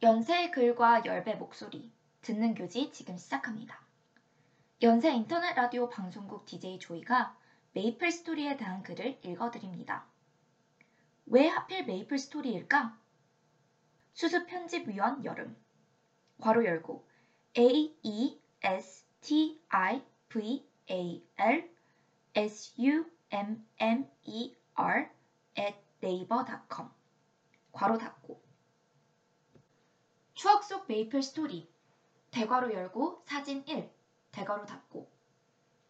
연세의 글과 열배 목소리 듣는 교지 지금 시작합니다. 연세 인터넷 라디오 방송국 DJ 조이가 메이플 스토리에 대한 글을 읽어드립니다. 왜 하필 메이플 스토리일까? 수습 편집 위원 여름 괄호 열고 A E S T I V A L S U M M E R at naver.com 괄호 닫고 추억 속 메이플 스토리 대괄호 열고 사진 1 대괄호 닫고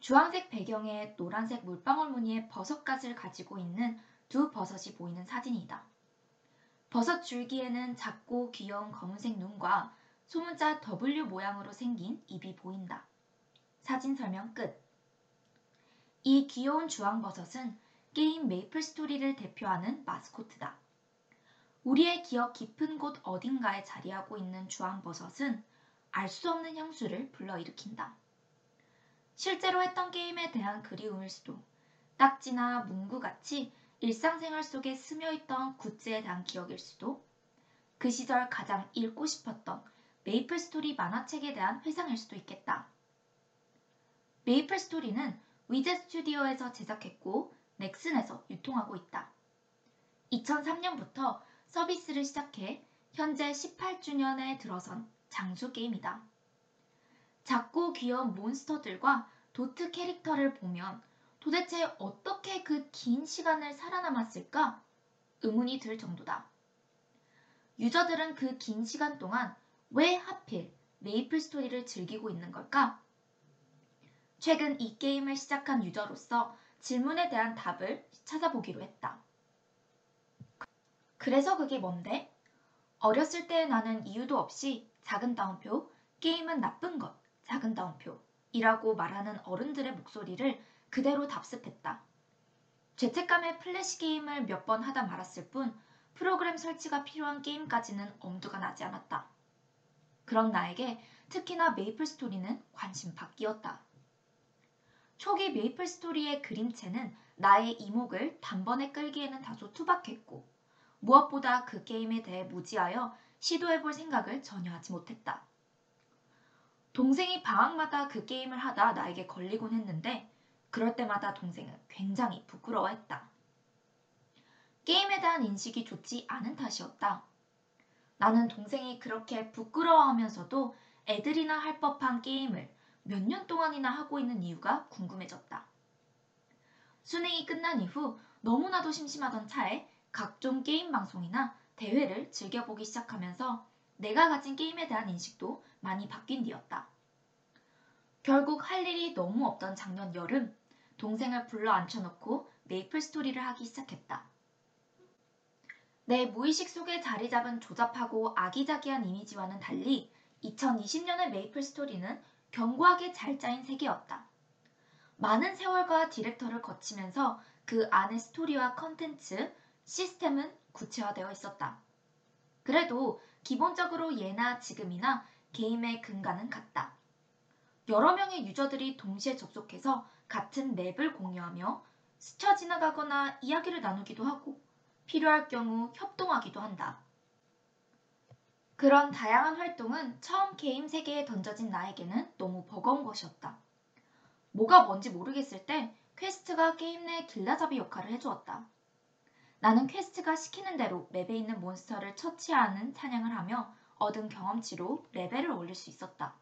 주황색 배경에 노란색 물방울 무늬의 버섯갓을 가지고 있는 두 버섯이 보이는 사진이다. 버섯 줄기에는 작고 귀여운 검은색 눈과 소문자 W 모양으로 생긴 입이 보인다. 사진 설명 끝. 이 귀여운 주황버섯은 게임 메이플 스토리를 대표하는 마스코트다. 우리의 기억 깊은 곳 어딘가에 자리하고 있는 주황버섯은 알 수 없는 향수를 불러일으킨다. 실제로 했던 게임에 대한 그리움일 수도, 딱지나 문구같이 일상생활 속에 스며있던 굿즈에 대한 기억일 수도, 그 시절 가장 읽고 싶었던 메이플 스토리 만화책에 대한 회상일 수도 있겠다. 메이플 스토리는 위즈 스튜디오에서 제작했고 넥슨에서 유통하고 있다. 2003년부터 서비스를 시작해 현재 18주년에 들어선 장수 게임이다. 작고 귀여운 몬스터들과 도트 캐릭터를 보면 도대체 어떻게 그 긴 시간을 살아남았을까? 의문이 들 정도다. 유저들은 그 긴 시간 동안 왜 하필 메이플 스토리를 즐기고 있는 걸까? 최근 이 게임을 시작한 유저로서 질문에 대한 답을 찾아보기로 했다. 그래서 그게 뭔데? 어렸을 때 나는 이유도 없이 작은 따옴표, 게임은 나쁜 것, 작은 따옴표, 이라고 말하는 어른들의 목소리를 그대로 답습했다. 죄책감에 플래시 게임을 몇 번 하다 말았을 뿐 프로그램 설치가 필요한 게임까지는 엄두가 나지 않았다. 그런 나에게 특히나 메이플 스토리는 관심 밖이었다. 초기 메이플 스토리의 그림체는 나의 이목을 단번에 끌기에는 다소 투박했고 무엇보다 그 게임에 대해 무지하여 시도해볼 생각을 전혀 하지 못했다. 동생이 방학마다 그 게임을 하다 나에게 걸리곤 했는데 그럴 때마다 동생은 굉장히 부끄러워했다. 게임에 대한 인식이 좋지 않은 탓이었다. 나는 동생이 그렇게 부끄러워하면서도 애들이나 할 법한 게임을 몇 년 동안이나 하고 있는 이유가 궁금해졌다. 수능이 끝난 이후 너무나도 심심하던 차에 각종 게임 방송이나 대회를 즐겨보기 시작하면서 내가 가진 게임에 대한 인식도 많이 바뀐 뒤였다. 결국 할 일이 너무 없던 작년 여름 동생을 불러 앉혀놓고 메이플 스토리를 하기 시작했다. 내 무의식 속에 자리 잡은 조잡하고 아기자기한 이미지와는 달리 2020년의 메이플 스토리는 견고하게 잘 짜인 세계였다. 많은 세월과 디렉터를 거치면서 그 안의 스토리와 컨텐츠, 시스템은 구체화되어 있었다. 그래도 기본적으로 예나 지금이나 게임의 근간은 같다. 여러 명의 유저들이 동시에 접속해서 같은 맵을 공유하며 스쳐 지나가거나 이야기를 나누기도 하고 필요할 경우 협동하기도 한다. 그런 다양한 활동은 처음 게임 세계에 던져진 나에게는 너무 버거운 것이었다. 뭐가 뭔지 모르겠을 때 퀘스트가 게임 내 길라잡이 역할을 해주었다. 나는 퀘스트가 시키는 대로 맵에 있는 몬스터를 처치하는 사냥을 하며 얻은 경험치로 레벨을 올릴 수 있었다.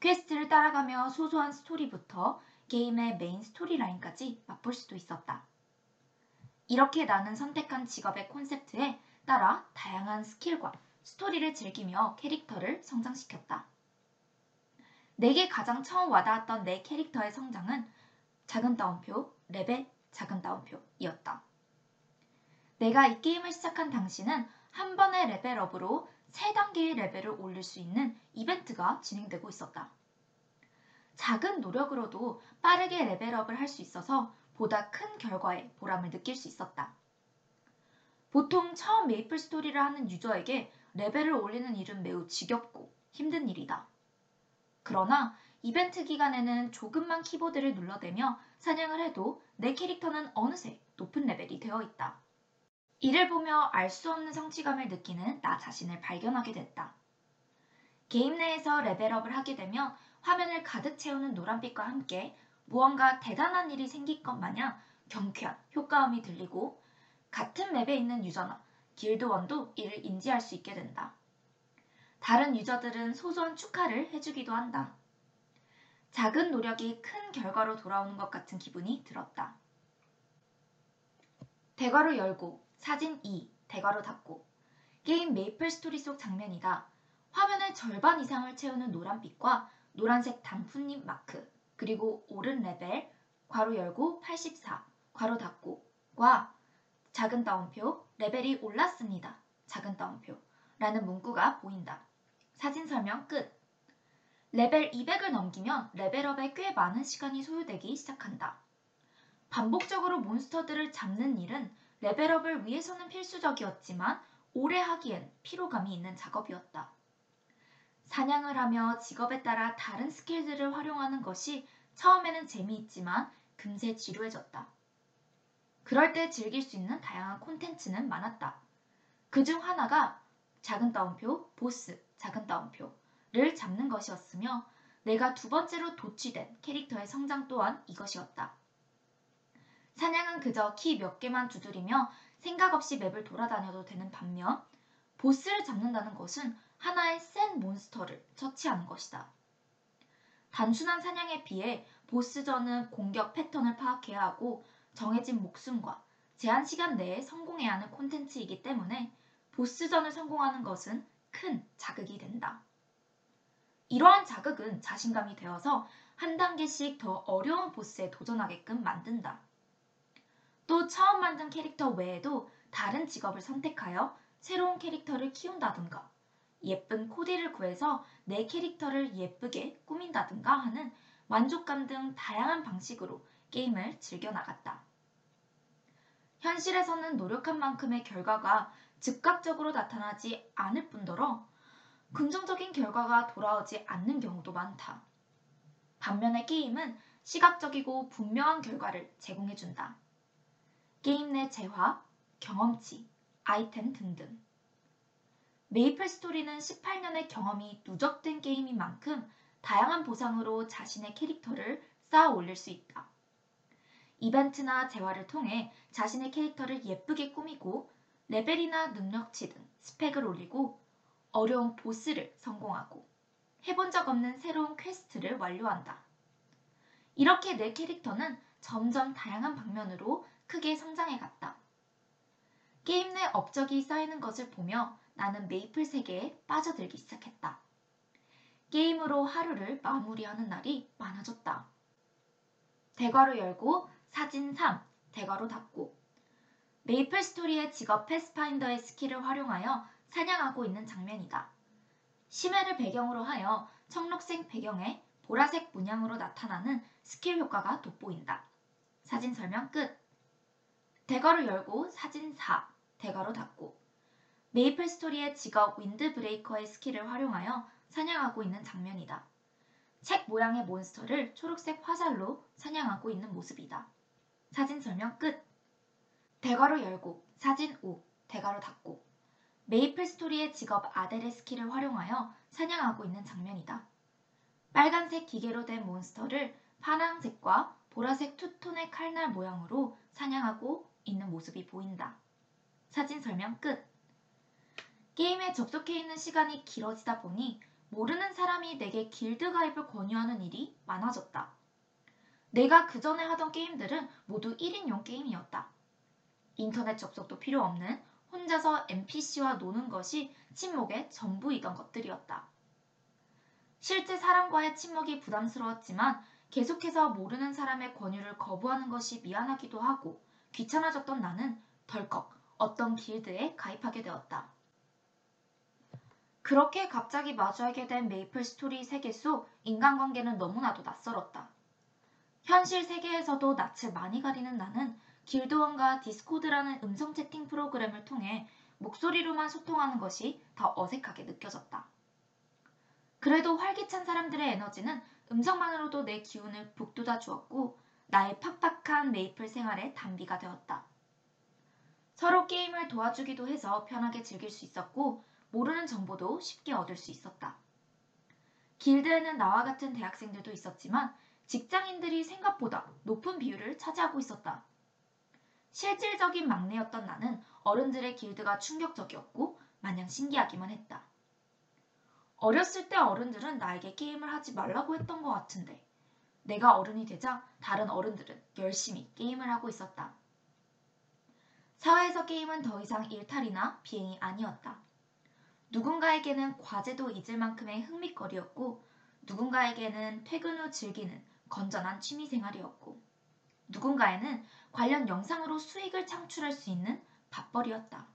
퀘스트를 따라가며 소소한 스토리부터 게임의 메인 스토리 라인까지 맛볼 수도 있었다. 이렇게 나는 선택한 직업의 콘셉트에 따라 다양한 스킬과 스토리를 즐기며 캐릭터를 성장시켰다. 내게 가장 처음 와닿았던 내 캐릭터의 성장은 작은 따옴표, 레벨 작은 따옴표이었다. 내가 이 게임을 시작한 당시는 한 번의 레벨업으로 세 단계의 레벨을 올릴 수 있는 이벤트가 진행되고 있었다. 작은 노력으로도 빠르게 레벨업을 할 수 있어서 보다 큰 결과에 보람을 느낄 수 있었다. 보통 처음 메이플 스토리를 하는 유저에게 레벨을 올리는 일은 매우 지겹고 힘든 일이다. 그러나 이벤트 기간에는 조금만 키보드를 눌러대며 사냥을 해도 내 캐릭터는 어느새 높은 레벨이 되어 있다. 이를 보며 알 수 없는 성취감을 느끼는 나 자신을 발견하게 됐다. 게임 내에서 레벨업을 하게 되면 화면을 가득 채우는 노란빛과 함께 무언가 대단한 일이 생길 것 마냥 경쾌한 효과음이 들리고 같은 맵에 있는 유저나 길드원도 이를 인지할 수 있게 된다. 다른 유저들은 소소한 축하를 해주기도 한다. 작은 노력이 큰 결과로 돌아오는 것 같은 기분이 들었다. 대괄호 열고 사진 2 대괄호 닫고 게임 메이플 스토리 속 장면이다. 화면의 절반 이상을 채우는 노란빛과 노란색 단풍잎 마크 그리고 오른 레벨 괄호 열고 84 괄호 닫고 과 작은 따옴표 레벨이 올랐습니다. 작은 따옴표 라는 문구가 보인다. 사진 설명 끝. 레벨 200을 넘기면 레벨업에 꽤 많은 시간이 소요되기 시작한다. 반복적으로 몬스터들을 잡는 일은 레벨업을 위해서는 필수적이었지만 오래 하기엔 피로감이 있는 작업이었다. 사냥을 하며 직업에 따라 다른 스킬들을 활용하는 것이 처음에는 재미있지만 금세 지루해졌다. 그럴 때 즐길 수 있는 다양한 콘텐츠는 많았다. 그 중 하나가 작은 따옴표, 보스, 작은 따옴표를 잡는 것이었으며 내가 두 번째로 도취된 캐릭터의 성장 또한 이것이었다. 사냥은 그저 키 몇 개만 두드리며 생각 없이 맵을 돌아다녀도 되는 반면 보스를 잡는다는 것은 하나의 센 몬스터를 처치하는 것이다. 단순한 사냥에 비해 보스전은 공격 패턴을 파악해야 하고 정해진 목숨과 제한 시간 내에 성공해야 하는 콘텐츠이기 때문에 보스전을 성공하는 것은 큰 자극이 된다. 이러한 자극은 자신감이 되어서 한 단계씩 더 어려운 보스에 도전하게끔 만든다. 또 처음 만든 캐릭터 외에도 다른 직업을 선택하여 새로운 캐릭터를 키운다든가 예쁜 코디를 구해서 내 캐릭터를 예쁘게 꾸민다든가 하는 만족감 등 다양한 방식으로 게임을 즐겨나갔다. 현실에서는 노력한 만큼의 결과가 즉각적으로 나타나지 않을 뿐더러 긍정적인 결과가 돌아오지 않는 경우도 많다. 반면에 게임은 시각적이고 분명한 결과를 제공해준다. 게임 내 재화, 경험치, 아이템 등등. 메이플 스토리는 18년의 경험이 누적된 게임인 만큼 다양한 보상으로 자신의 캐릭터를 쌓아 올릴 수 있다. 이벤트나 재화를 통해 자신의 캐릭터를 예쁘게 꾸미고 레벨이나 능력치 등 스펙을 올리고 어려운 보스를 성공하고 해본 적 없는 새로운 퀘스트를 완료한다. 이렇게 내 캐릭터는 점점 다양한 방면으로 크게 성장해 갔다. 게임 내 업적이 쌓이는 것을 보며 나는 메이플 세계에 빠져들기 시작했다. 게임으로 하루를 마무리하는 날이 많아졌다. 대괄호 열고 사진 3 대괄호 닫고 메이플 스토리의 직업 패스파인더의 스킬을 활용하여 사냥하고 있는 장면이다. 심해를 배경으로 하여 청록색 배경에 보라색 문양으로 나타나는 스킬 효과가 돋보인다. 사진 설명 끝. 대괄호 열고 사진 4 대괄호 닫고 메이플 스토리의 직업 윈드 브레이커의 스킬을 활용하여 사냥하고 있는 장면이다. 책 모양의 몬스터를 초록색 화살로 사냥하고 있는 모습이다. 사진 설명 끝. 대괄호 열고 사진 5 대괄호 닫고 메이플 스토리의 직업 아델의 스킬을 활용하여 사냥하고 있는 장면이다. 빨간색 기계로 된 몬스터를 파란색과 보라색 투톤의 칼날 모양으로 사냥하고 있는 모습이 보인다. 사진 설명 끝. 게임에 접속해 있는 시간이 길어지다 보니 모르는 사람이 내게 길드 가입을 권유하는 일이 많아졌다. 내가 그 전에 하던 게임들은 모두 1인용 게임이었다. 인터넷 접속도 필요 없는 혼자서 NPC와 노는 것이 친목의 전부이던 것들이었다. 실제 사람과의 친목이 부담스러웠지만 계속해서 모르는 사람의 권유를 거부하는 것이 미안하기도 하고 귀찮아졌던 나는 덜컥 어떤 길드에 가입하게 되었다. 그렇게 갑자기 마주하게 된 메이플 스토리 세계 속 인간관계는 너무나도 낯설었다. 현실 세계에서도 낯을 많이 가리는 나는 길드원과 디스코드라는 음성 채팅 프로그램을 통해 목소리로만 소통하는 것이 더 어색하게 느껴졌다. 그래도 활기찬 사람들의 에너지는 음성만으로도 내 기운을 북돋아 주었고 나의 팍팍한 메이플 생활의 단비가 되었다. 서로 게임을 도와주기도 해서 편하게 즐길 수 있었고 모르는 정보도 쉽게 얻을 수 있었다. 길드에는 나와 같은 대학생들도 있었지만 직장인들이 생각보다 높은 비율을 차지하고 있었다. 실질적인 막내였던 나는 어른들의 길드가 충격적이었고 마냥 신기하기만 했다. 어렸을 때 어른들은 나에게 게임을 하지 말라고 했던 것 같은데 내가 어른이 되자 다른 어른들은 열심히 게임을 하고 있었다. 사회에서 게임은 더 이상 일탈이나 비행이 아니었다. 누군가에게는 과제도 잊을 만큼의 흥미거리였고 누군가에게는 퇴근 후 즐기는 건전한 취미생활이었고 누군가에는 관련 영상으로 수익을 창출할 수 있는 밥벌이였다.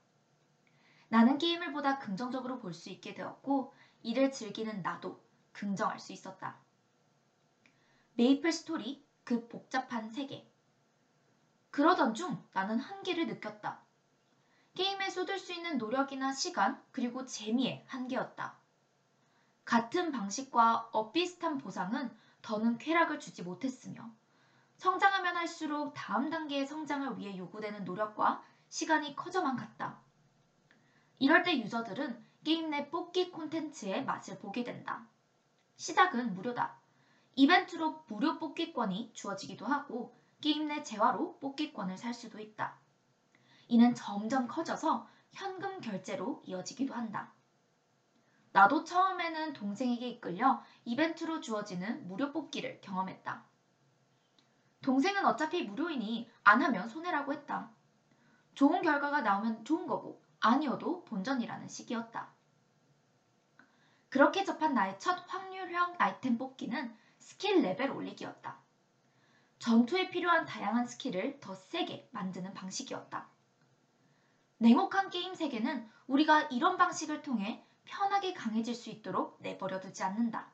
나는 게임을 보다 긍정적으로 볼 수 있게 되었고 이를 즐기는 나도 긍정할 수 있었다. 메이플 스토리 그 복잡한 세계. 그러던 중 나는 한계를 느꼈다. 게임에 쏟을 수 있는 노력이나 시간 그리고 재미의 한계였다. 같은 방식과 엇비슷한 보상은 더는 쾌락을 주지 못했으며 성장하면 할수록 다음 단계의 성장을 위해 요구되는 노력과 시간이 커져만 갔다. 이럴 때 유저들은 게임 내 뽑기 콘텐츠의 맛을 보게 된다. 시작은 무료다. 이벤트로 무료 뽑기권이 주어지기도 하고 게임 내 재화로 뽑기권을 살 수도 있다. 이는 점점 커져서 현금 결제로 이어지기도 한다. 나도 처음에는 동생에게 이끌려 이벤트로 주어지는 무료 뽑기를 경험했다. 동생은 어차피 무료이니 안 하면 손해라고 했다. 좋은 결과가 나오면 좋은 거고 아니어도 본전이라는 식이었다. 그렇게 접한 나의 첫 확률형 아이템 뽑기는 스킬 레벨 올리기였다. 전투에 필요한 다양한 스킬을 더 세게 만드는 방식이었다. 냉혹한 게임 세계는 우리가 이런 방식을 통해 편하게 강해질 수 있도록 내버려 두지 않는다.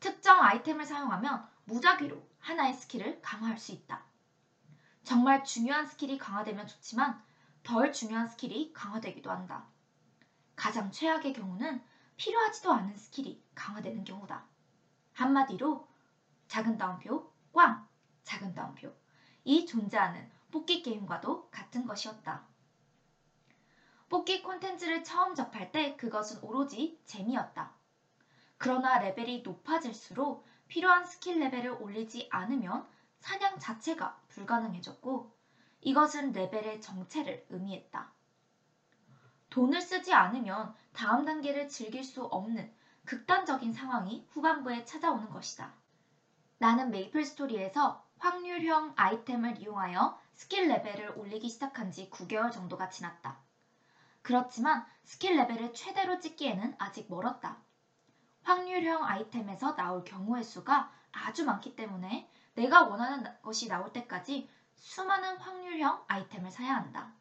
특정 아이템을 사용하면 무작위로 하나의 스킬을 강화할 수 있다. 정말 중요한 스킬이 강화되면 좋지만 덜 중요한 스킬이 강화되기도 한다. 가장 최악의 경우는 필요하지도 않은 스킬이 강화되는 경우다. 한마디로 작은 따옴표, 꽝, 작은 따옴표. 이 존재하는 뽑기 게임과도 같은 것이었다. 뽑기 콘텐츠를 처음 접할 때 그것은 오로지 재미였다. 그러나 레벨이 높아질수록 필요한 스킬 레벨을 올리지 않으면 사냥 자체가 불가능해졌고 이것은 레벨의 정체를 의미했다. 돈을 쓰지 않으면 다음 단계를 즐길 수 없는 극단적인 상황이 후반부에 찾아오는 것이다. 나는 메이플 스토리에서 확률형 아이템을 이용하여 스킬 레벨을 올리기 시작한 지 9개월 정도가 지났다. 그렇지만 스킬 레벨을 최대로 찍기에는 아직 멀었다. 확률형 아이템에서 나올 경우의 수가 아주 많기 때문에 내가 원하는 것이 나올 때까지 수많은 확률형 아이템을 사야 한다.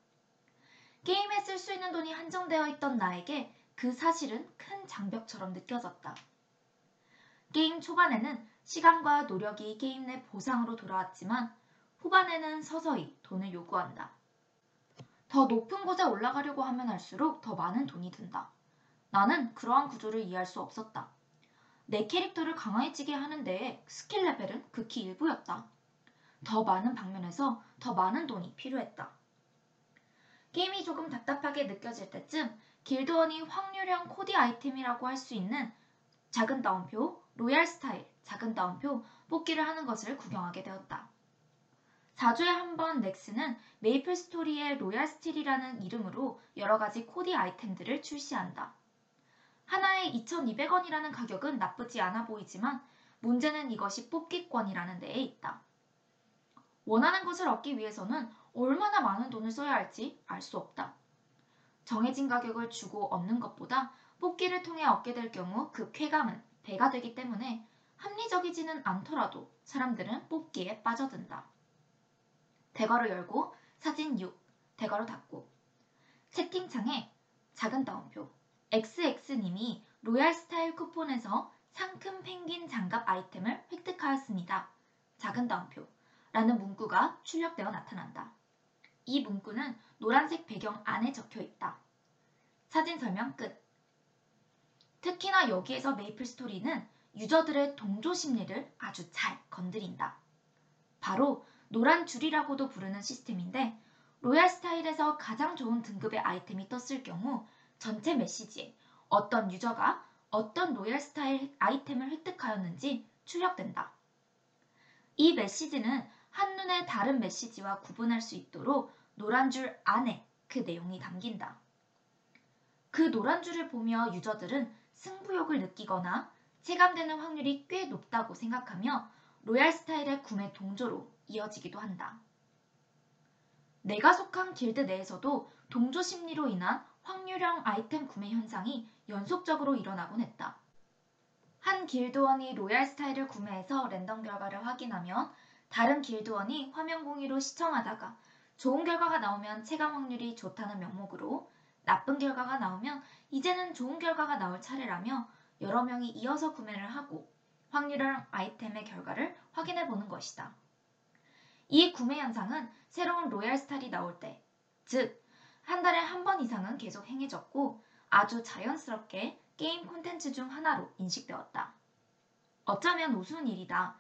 게임에 쓸 수 있는 돈이 한정되어 있던 나에게 그 사실은 큰 장벽처럼 느껴졌다. 게임 초반에는 시간과 노력이 게임 내 보상으로 돌아왔지만 후반에는 서서히 돈을 요구한다. 더 높은 곳에 올라가려고 하면 할수록 더 많은 돈이 든다. 나는 그러한 구조를 이해할 수 없었다. 내 캐릭터를 강해지게 하는데 스킬 레벨은 극히 일부였다. 더 많은 방면에서 더 많은 돈이 필요했다. 게임이 조금 답답하게 느껴질 때쯤 길드원이 확률형 코디 아이템이라고 할 수 있는 작은 따옴표, 로얄 스타일, 작은 따옴표 뽑기를 하는 것을 구경하게 되었다. 4주에 한 번 넥슨은 메이플 스토리의 로얄 스타일이라는 이름으로 여러 가지 코디 아이템들을 출시한다. 하나에 2,200원이라는 가격은 나쁘지 않아 보이지만 문제는 이것이 뽑기권이라는 데에 있다. 원하는 것을 얻기 위해서는 얼마나 많은 돈을 써야 할지 알 수 없다. 정해진 가격을 주고 얻는 것보다 뽑기를 통해 얻게 될 경우 그 쾌감은 배가 되기 때문에 합리적이지는 않더라도 사람들은 뽑기에 빠져든다. 대괄호 열고 사진 6, 대괄호 닫고 채팅창에 작은 따옴표 XX님이 로얄 스타일 쿠폰에서 상큼 펭귄 장갑 아이템을 획득하였습니다. 작은 따옴표 라는 문구가 출력되어 나타난다. 이 문구는 배경 안에 적혀 있다. 사진 설명 끝. 특히나 여기에서 메이플 스토리는 유저들의 동조 심리를 아주 잘 건드린다. 바로 노란 줄이라고도 부르는 시스템인데 로얄 스타일에서 가장 좋은 등급의 아이템이 떴을 경우 전체 메시지에 어떤 유저가 어떤 로얄 스타일 아이템을 획득하였는지 출력된다. 이 메시지는 한눈에 다른 메시지와 구분할 수 있도록 노란 줄 안에 그 내용이 담긴다. 그 노란 줄을 보며 유저들은 승부욕을 느끼거나 체감되는 확률이 꽤 높다고 생각하며 로얄 스타일의 구매 동조로 이어지기도 한다. 내가 속한 길드 내에서도 동조 심리로 인한 확률형 아이템 구매 현상이 연속적으로 일어나곤 했다. 한 길드원이 로얄 스타일을 구매해서 랜덤 결과를 확인하면 다른 길드원이 화면 공유로 시청하다가 좋은 결과가 나오면 체감 확률이 좋다는 명목으로 나쁜 결과가 나오면 이제는 좋은 결과가 나올 차례라며 여러 명이 이어서 구매를 하고 확률형 아이템의 결과를 확인해 보는 것이다. 이 구매 현상은 새로운 로얄 스타일이 나올 때, 즉, 한 달에 한 번 이상은 계속 행해졌고 아주 자연스럽게 게임 콘텐츠 중 하나로 인식되었다. 어쩌면 우스운 일이다.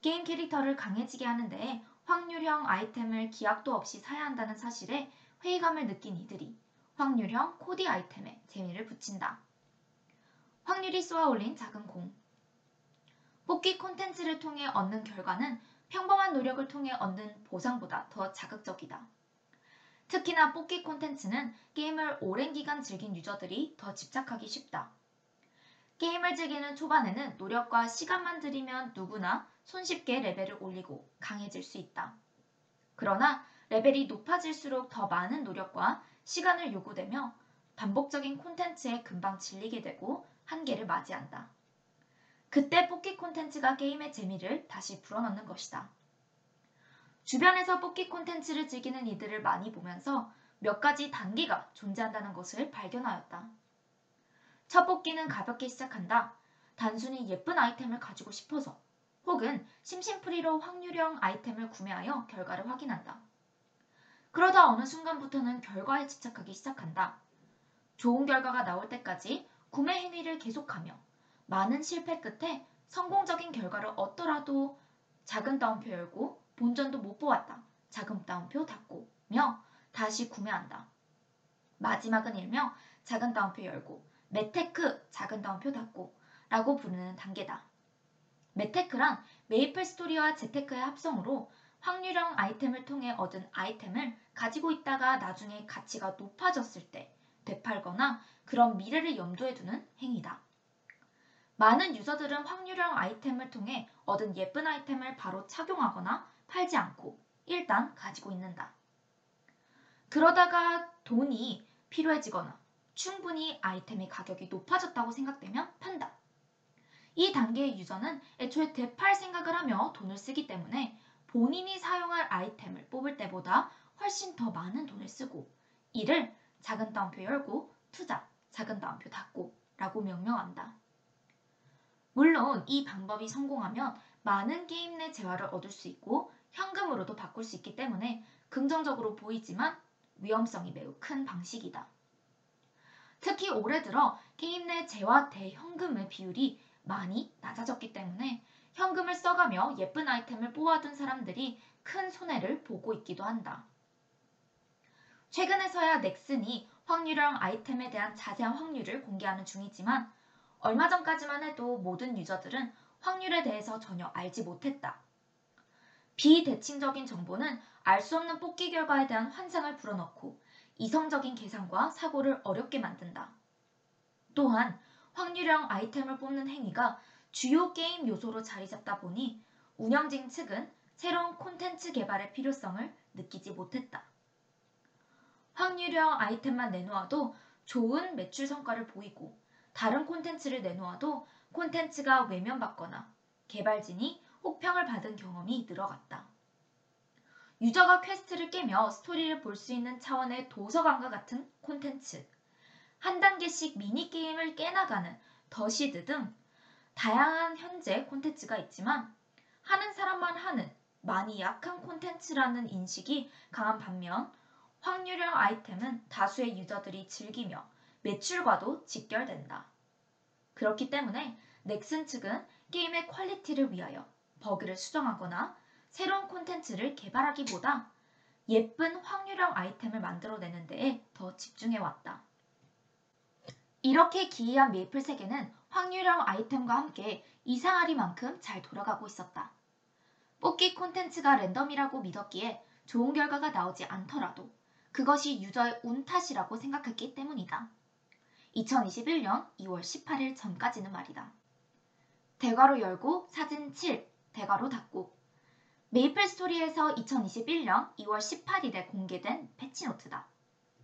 게임 캐릭터를 강해지게 하는 데 확률형 아이템을 기약도 없이 사야 한다는 사실에 회의감을 느낀 이들이 확률형 코디 아이템에 재미를 붙인다. 확률이 쏘아 올린 작은 공. 뽑기 콘텐츠를 통해 얻는 결과는 평범한 노력을 통해 얻는 보상보다 더 자극적이다. 특히나 뽑기 콘텐츠는 게임을 오랜 기간 즐긴 유저들이 더 집착하기 쉽다. 게임을 즐기는 초반에는 노력과 시간만 들이면 누구나 손쉽게 레벨을 올리고 강해질 수 있다. 그러나 레벨이 높아질수록 더 많은 노력과 시간을 요구되며 반복적인 콘텐츠에 금방 질리게 되고 한계를 맞이한다. 그때 뽑기 콘텐츠가 게임의 재미를 다시 불어넣는 것이다. 주변에서 뽑기 콘텐츠를 즐기는 이들을 많이 보면서 몇 가지 단계가 존재한다는 것을 발견하였다. 첫 뽑기는 가볍게 시작한다. 단순히 예쁜 아이템을 가지고 싶어서 혹은 심심풀이로 확률형 아이템을 구매하여 결과를 확인한다. 그러다 어느 순간부터는 결과에 집착하기 시작한다. 좋은 결과가 나올 때까지 구매 행위를 계속하며 많은 실패 끝에 성공적인 결과를 얻더라도 작은 따옴표 열고 본전도 못 보았다. 작은 따옴표 닫고며 다시 구매한다. 마지막은 일명 작은 따옴표 열고 메테크 작은 따옴표 닫고 라고 부르는 단계다. 메테크란 메이플 스토리와 재테크의 합성으로 확률형 아이템을 통해 얻은 아이템을 가지고 있다가 나중에 가치가 높아졌을 때 되팔거나 그런 미래를 염두에 두는 행위다. 많은 유저들은 확률형 아이템을 통해 얻은 예쁜 아이템을 바로 착용하거나 팔지 않고 일단 가지고 있는다. 그러다가 돈이 필요해지거나 충분히 아이템의 가격이 높아졌다고 생각되면 판다. 이 단계의 유저는 애초에 되팔 생각을 하며 돈을 쓰기 때문에 본인이 사용할 아이템을 뽑을 때보다 훨씬 더 많은 돈을 쓰고 이를 작은 따옴표 열고 투자, 작은 따옴표 닫고 라고 명명한다. 물론 이 방법이 성공하면 많은 게임 내 재화를 얻을 수 있고 현금으로도 바꿀 수 있기 때문에 긍정적으로 보이지만 위험성이 매우 큰 방식이다. 특히 올해 들어 게임 내 재화 대 현금의 비율이 많이 낮아졌기 때문에 현금을 써가며 예쁜 아이템을 뽑아둔 사람들이 큰 손해를 보고 있기도 한다. 최근에서야 넥슨이 확률형 아이템에 대한 자세한 확률을 공개하는 중이지만 얼마 전까지만 해도 모든 유저들은 확률에 대해서 전혀 알지 못했다. 비대칭적인 정보는 알 수 없는 뽑기 결과에 대한 환상을 불어넣고 이성적인 계산과 사고를 어렵게 만든다. 또한 확률형 아이템을 뽑는 행위가 주요 게임 요소로 자리 잡다 보니 운영진 측은 새로운 콘텐츠 개발의 필요성을 느끼지 못했다. 확률형 아이템만 내놓아도 좋은 매출 성과를 보이고 다른 콘텐츠를 내놓아도 콘텐츠가 외면받거나 개발진이 혹평을 받은 경험이 늘어갔다. 유저가 퀘스트를 깨며 스토리를 볼 수 있는 차원의 도서관과 같은 콘텐츠, 한 단계씩 미니게임을 깨나가는 더시드 등 다양한 현재 콘텐츠가 있지만 하는 사람만 하는 매니악한 콘텐츠라는 인식이 강한 반면 확률형 아이템은 다수의 유저들이 즐기며 매출과도 직결된다. 그렇기 때문에 넥슨 측은 게임의 퀄리티를 위하여 버그를 수정하거나 새로운 콘텐츠를 개발하기보다 예쁜 확률형 아이템을 만들어내는 데에 더 집중해왔다. 이렇게 기이한 메이플 세계는 확률형 아이템과 함께 이상하리만큼 잘 돌아가고 있었다. 뽑기 콘텐츠가 랜덤이라고 믿었기에 좋은 결과가 나오지 않더라도 그것이 유저의 운 탓이라고 생각했기 때문이다. 2021년 2월 18일 전까지는 말이다. 대괄호 열고 사진 7, 대괄호 닫고 메이플 스토리에서 2021년 2월 18일에 공개된 패치노트다.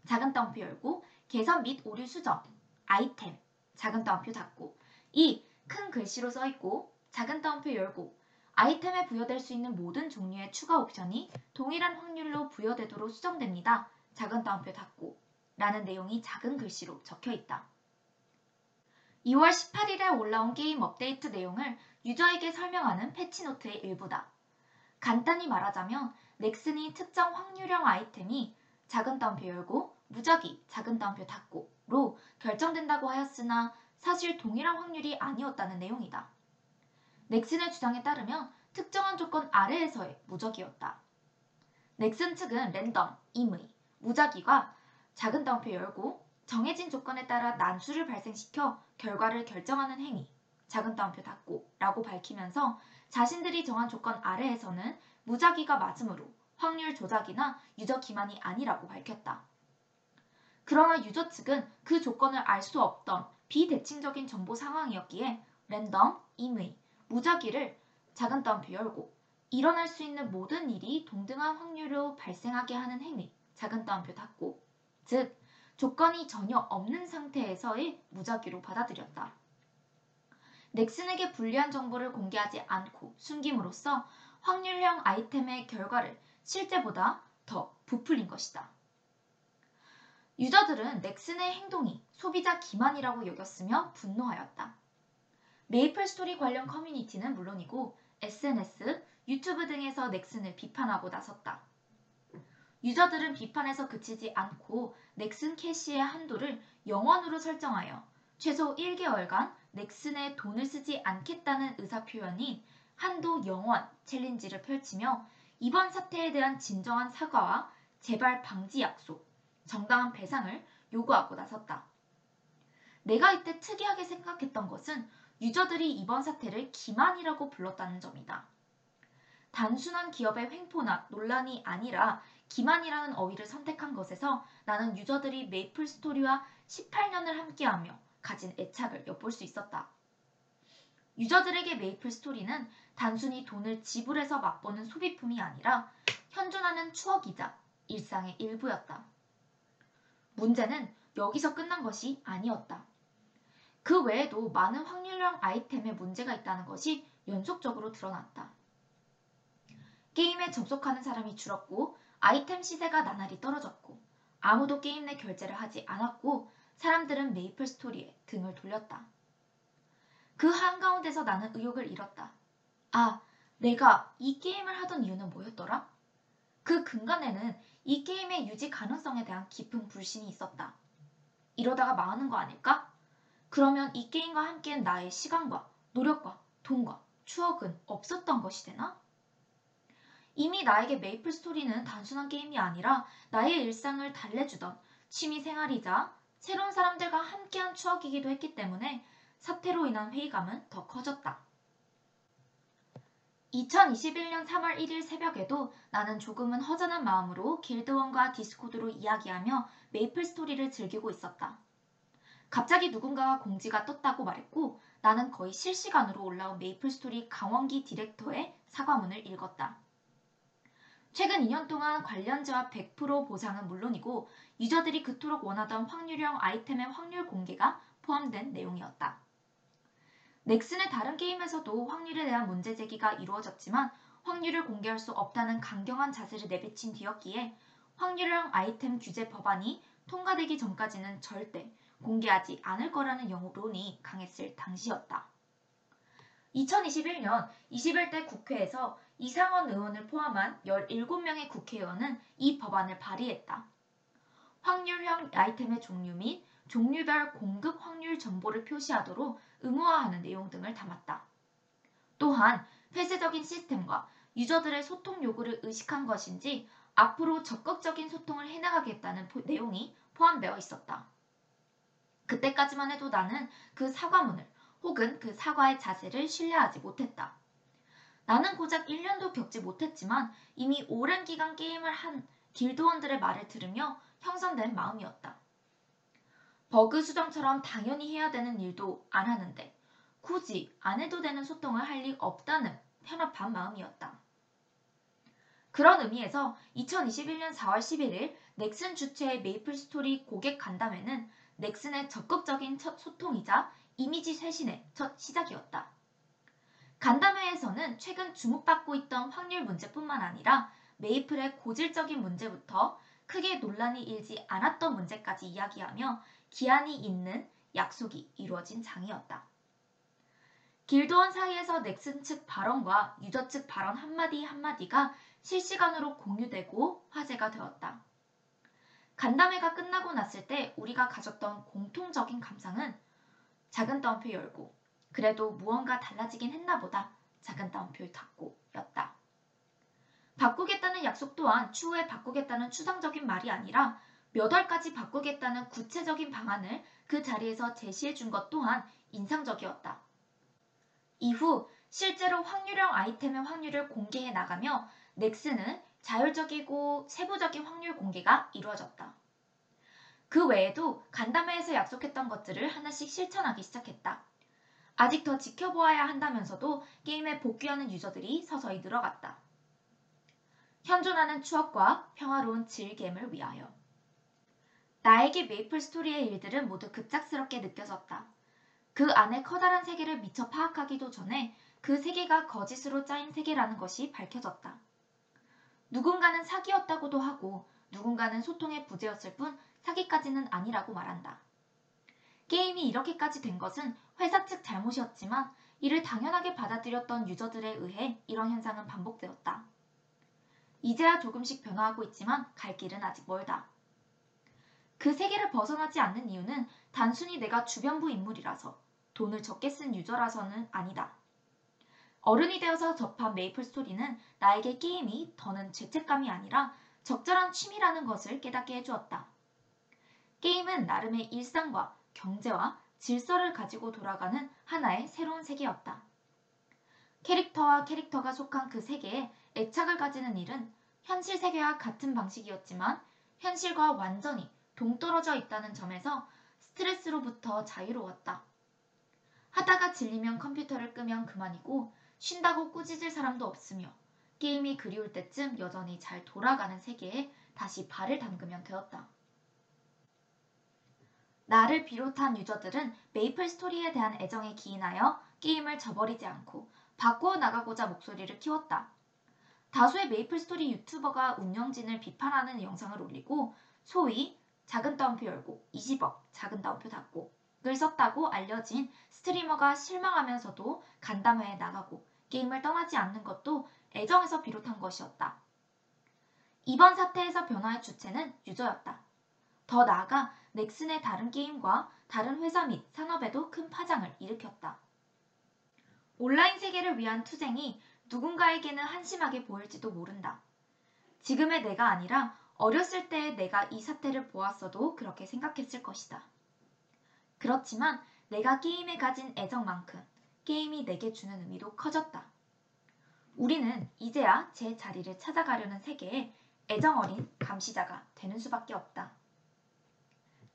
작은 따옴표 열고 개선 및 오류 수정, 아이템, 작은 따옴표 닫고 이큰 글씨로 써있고 작은 따옴표 열고 아이템에 부여될 수 있는 모든 종류의 추가 옵션이 동일한 확률로 부여되도록 수정됩니다. 작은 따옴표 닫고 라는 내용이 작은 글씨로 적혀 있다. 2월 18일에 올라온 게임 업데이트 내용을 유저에게 설명하는 패치노트의 일부다. 간단히 말하자면 넥슨이 특정 확률형 아이템이 작은 따옴표 열고 무작위 작은 따옴표 닫고 로 결정된다고 하였으나 사실 동일한 확률이 아니었다는 내용이다. 넥슨의 주장에 따르면 특정한 조건 아래에서의 무작위였다. 넥슨 측은 랜덤, 임의, 무작위가 작은 따옴표 열고 정해진 조건에 따라 난수를 발생시켜 결과를 결정하는 행위, 작은 따옴표 닫고 라고 밝히면서 자신들이 정한 조건 아래에서는 무작위가 맞으므로 확률 조작이나 유저 기만이 아니라고 밝혔다. 그러나 유저 측은 그 조건을 알 수 없던 비대칭적인 정보 상황이었기에 랜덤, 임의, 무작위를 작은 따옴표 열고 일어날 수 있는 모든 일이 동등한 확률로 발생하게 하는 행위, 작은 따옴표 닫고 즉 조건이 전혀 없는 상태에서의 무작위로 받아들였다. 넥슨에게 불리한 정보를 공개하지 않고 숨김으로써 확률형 아이템의 결과를 실제보다 더 부풀린 것이다. 유저들은 넥슨의 행동이 소비자 기만이라고 여겼으며 분노하였다. 메이플 스토리 관련 커뮤니티는 물론이고 SNS, 유튜브 등에서 넥슨을 비판하고 나섰다. 유저들은 비판에서 그치지 않고 넥슨 캐시의 한도를 영원으로 설정하여 최소 1개월간 넥슨에 돈을 쓰지 않겠다는 의사표현인 한도 영원 챌린지를 펼치며 이번 사태에 대한 진정한 사과와 재발 방지 약속, 정당한 배상을 요구하고 나섰다. 내가 이때 특이하게 생각했던 것은 유저들이 이번 사태를 기만이라고 불렀다는 점이다. 단순한 기업의 횡포나 논란이 아니라 기만이라는 어휘를 선택한 것에서 나는 유저들이 메이플 스토리와 18년을 함께하며 가진 애착을 엿볼 수 있었다. 유저들에게 메이플 스토리는 단순히 돈을 지불해서 맛보는 소비품이 아니라 현존하는 추억이자 일상의 일부였다. 문제는 여기서 끝난 것이 아니었다. 그 외에도 많은 확률형 아이템에 문제가 있다는 것이 연속적으로 드러났다. 게임에 접속하는 사람이 줄었고 아이템 시세가 나날이 떨어졌고 아무도 게임 내 결제를 하지 않았고 사람들은 메이플 스토리에 등을 돌렸다. 그 한가운데서 나는 의욕을 잃었다. 아, 내가 이 게임을 하던 이유는 뭐였더라? 그 근간에는 이 게임의 유지 가능성에 대한 깊은 불신이 있었다. 이러다가 망하는 거 아닐까? 그러면 이 게임과 함께한 나의 시간과 노력과 돈과 추억은 없었던 것이 되나? 이미 나에게 메이플 스토리는 단순한 게임이 아니라 나의 일상을 달래주던 취미 생활이자 새로운 사람들과 함께한 추억이기도 했기 때문에 사태로 인한 회의감은 더 커졌다. 2021년 3월 1일 새벽에도 나는 조금은 허전한 마음으로 길드원과 디스코드로 이야기하며 메이플 스토리를 즐기고 있었다. 갑자기 누군가가 공지가 떴다고 말했고 나는 거의 실시간으로 올라온 메이플 스토리 강원기 디렉터의 사과문을 읽었다. 최근 2년 동안 관련 재화 100% 보상은 물론이고 유저들이 그토록 원하던 확률형 아이템의 확률 공개가 포함된 내용이었다. 넥슨의 다른 게임에서도 확률에 대한 문제 제기가 이루어졌지만 확률을 공개할 수 없다는 강경한 자세를 내비친 뒤였기에 확률형 아이템 규제 법안이 통과되기 전까지는 절대 공개하지 않을 거라는 여론이 강했을 당시였다. 2021년 21대 국회에서 이상원 의원을 포함한 17명의 국회의원은 이 법안을 발의했다. 확률형 아이템의 종류 및 종류별 공급 확률 정보를 표시하도록 의무화하는 내용 등을 담았다. 또한 폐쇄적인 시스템과 유저들의 소통 요구를 의식한 것인지 앞으로 적극적인 소통을 해나가겠다는 포- 내용이 포함되어 있었다. 그때까지만 해도 나는 그 사과문을 혹은 그 사과의 자세를 신뢰하지 못했다. 나는 고작 1년도 겪지 못했지만 이미 오랜 기간 게임을 한 길드원들의 말을 들으며 형성된 마음이었다. 버그 수정처럼 당연히 해야 되는 일도 안 하는데 굳이 안 해도 되는 소통을 할리 없다는 편협한 마음이었다. 그런 의미에서 2021년 4월 11일 넥슨 주최의 메이플 스토리 고객 간담회는 넥슨의 적극적인 첫 소통이자 이미지 쇄신의 첫 시작이었다. 간담회에서는 최근 주목받고 있던 확률 문제뿐만 아니라 메이플의 고질적인 문제부터 크게 논란이 일지 않았던 문제까지 이야기하며 기한이 있는 약속이 이루어진 장이었다. 길드원 사이에서 넥슨 측 발언과 유저 측 발언 한마디 한마디가 실시간으로 공유되고 화제가 되었다. 간담회가 끝나고 났을 때 우리가 가졌던 공통적인 감상은 작은 따옴표 열고 그래도 무언가 달라지긴 했나 보다 작은 따옴표 닫고 였다. 바꾸겠다는 약속 또한 추후에 바꾸겠다는 추상적인 말이 아니라 몇 월까지 바꾸겠다는 구체적인 방안을 그 자리에서 제시해 준 것 또한 인상적이었다. 이후 실제로 확률형 아이템의 확률을 공개해 나가며 넥슨은 자율적이고 세부적인 확률 공개가 이루어졌다. 그 외에도 간담회에서 약속했던 것들을 하나씩 실천하기 시작했다. 아직 더 지켜보아야 한다면서도 게임에 복귀하는 유저들이 서서히 늘어갔다. 현존하는 추억과 평화로운 즐겜을 위하여. 나에게 메이플 스토리의 일들은 모두 급작스럽게 느껴졌다. 그 안에 커다란 세계를 미처 파악하기도 전에 그 세계가 거짓으로 짜인 세계라는 것이 밝혀졌다. 누군가는 사기였다고도 하고 누군가는 소통의 부재였을 뿐 사기까지는 아니라고 말한다. 게임이 이렇게까지 된 것은 회사 측 잘못이었지만 이를 당연하게 받아들였던 유저들에 의해 이런 현상은 반복되었다. 이제야 조금씩 변화하고 있지만 갈 길은 아직 멀다. 그 세계를 벗어나지 않는 이유는 단순히 내가 주변부 인물이라서 돈을 적게 쓴 유저라서는 아니다. 어른이 되어서 접한 메이플 스토리는 나에게 게임이 더는 죄책감이 아니라 적절한 취미라는 것을 깨닫게 해주었다. 게임은 나름의 일상과 경제와 질서를 가지고 돌아가는 하나의 새로운 세계였다. 캐릭터와 캐릭터가 속한 그 세계에 애착을 가지는 일은 현실 세계와 같은 방식이었지만 현실과 완전히 동떨어져 있다는 점에서 스트레스로부터 자유로웠다. 하다가 질리면 컴퓨터를 끄면 그만이고 쉰다고 꾸짖을 사람도 없으며 게임이 그리울 때쯤 여전히 잘 돌아가는 세계에 다시 발을 담그면 되었다. 나를 비롯한 유저들은 메이플 스토리에 대한 애정에 기인하여 게임을 저버리지 않고 바꾸어 나가고자 목소리를 키웠다. 다수의 메이플 스토리 유튜버가 운영진을 비판하는 영상을 올리고 소위 작은 따옴표 열고 20억 작은 따옴표 닫고 을 썼다고 알려진 스트리머가 실망하면서도 간담회에 나가고 게임을 떠나지 않는 것도 애정에서 비롯한 것이었다. 이번 사태에서 변화의 주체는 유저였다. 더 나아가 넥슨의 다른 게임과 다른 회사 및 산업에도 큰 파장을 일으켰다. 온라인 세계를 위한 투쟁이 누군가에게는 한심하게 보일지도 모른다. 지금의 내가 아니라 어렸을 때의 내가 이 사태를 보았어도 그렇게 생각했을 것이다. 그렇지만 내가 게임에 가진 애정만큼 게임이 내게 주는 의미도 커졌다. 우리는 이제야 제 자리를 찾아가려는 세계에 애정 어린 감시자가 되는 수밖에 없다.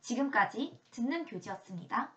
지금까지 듣는 교지였습니다.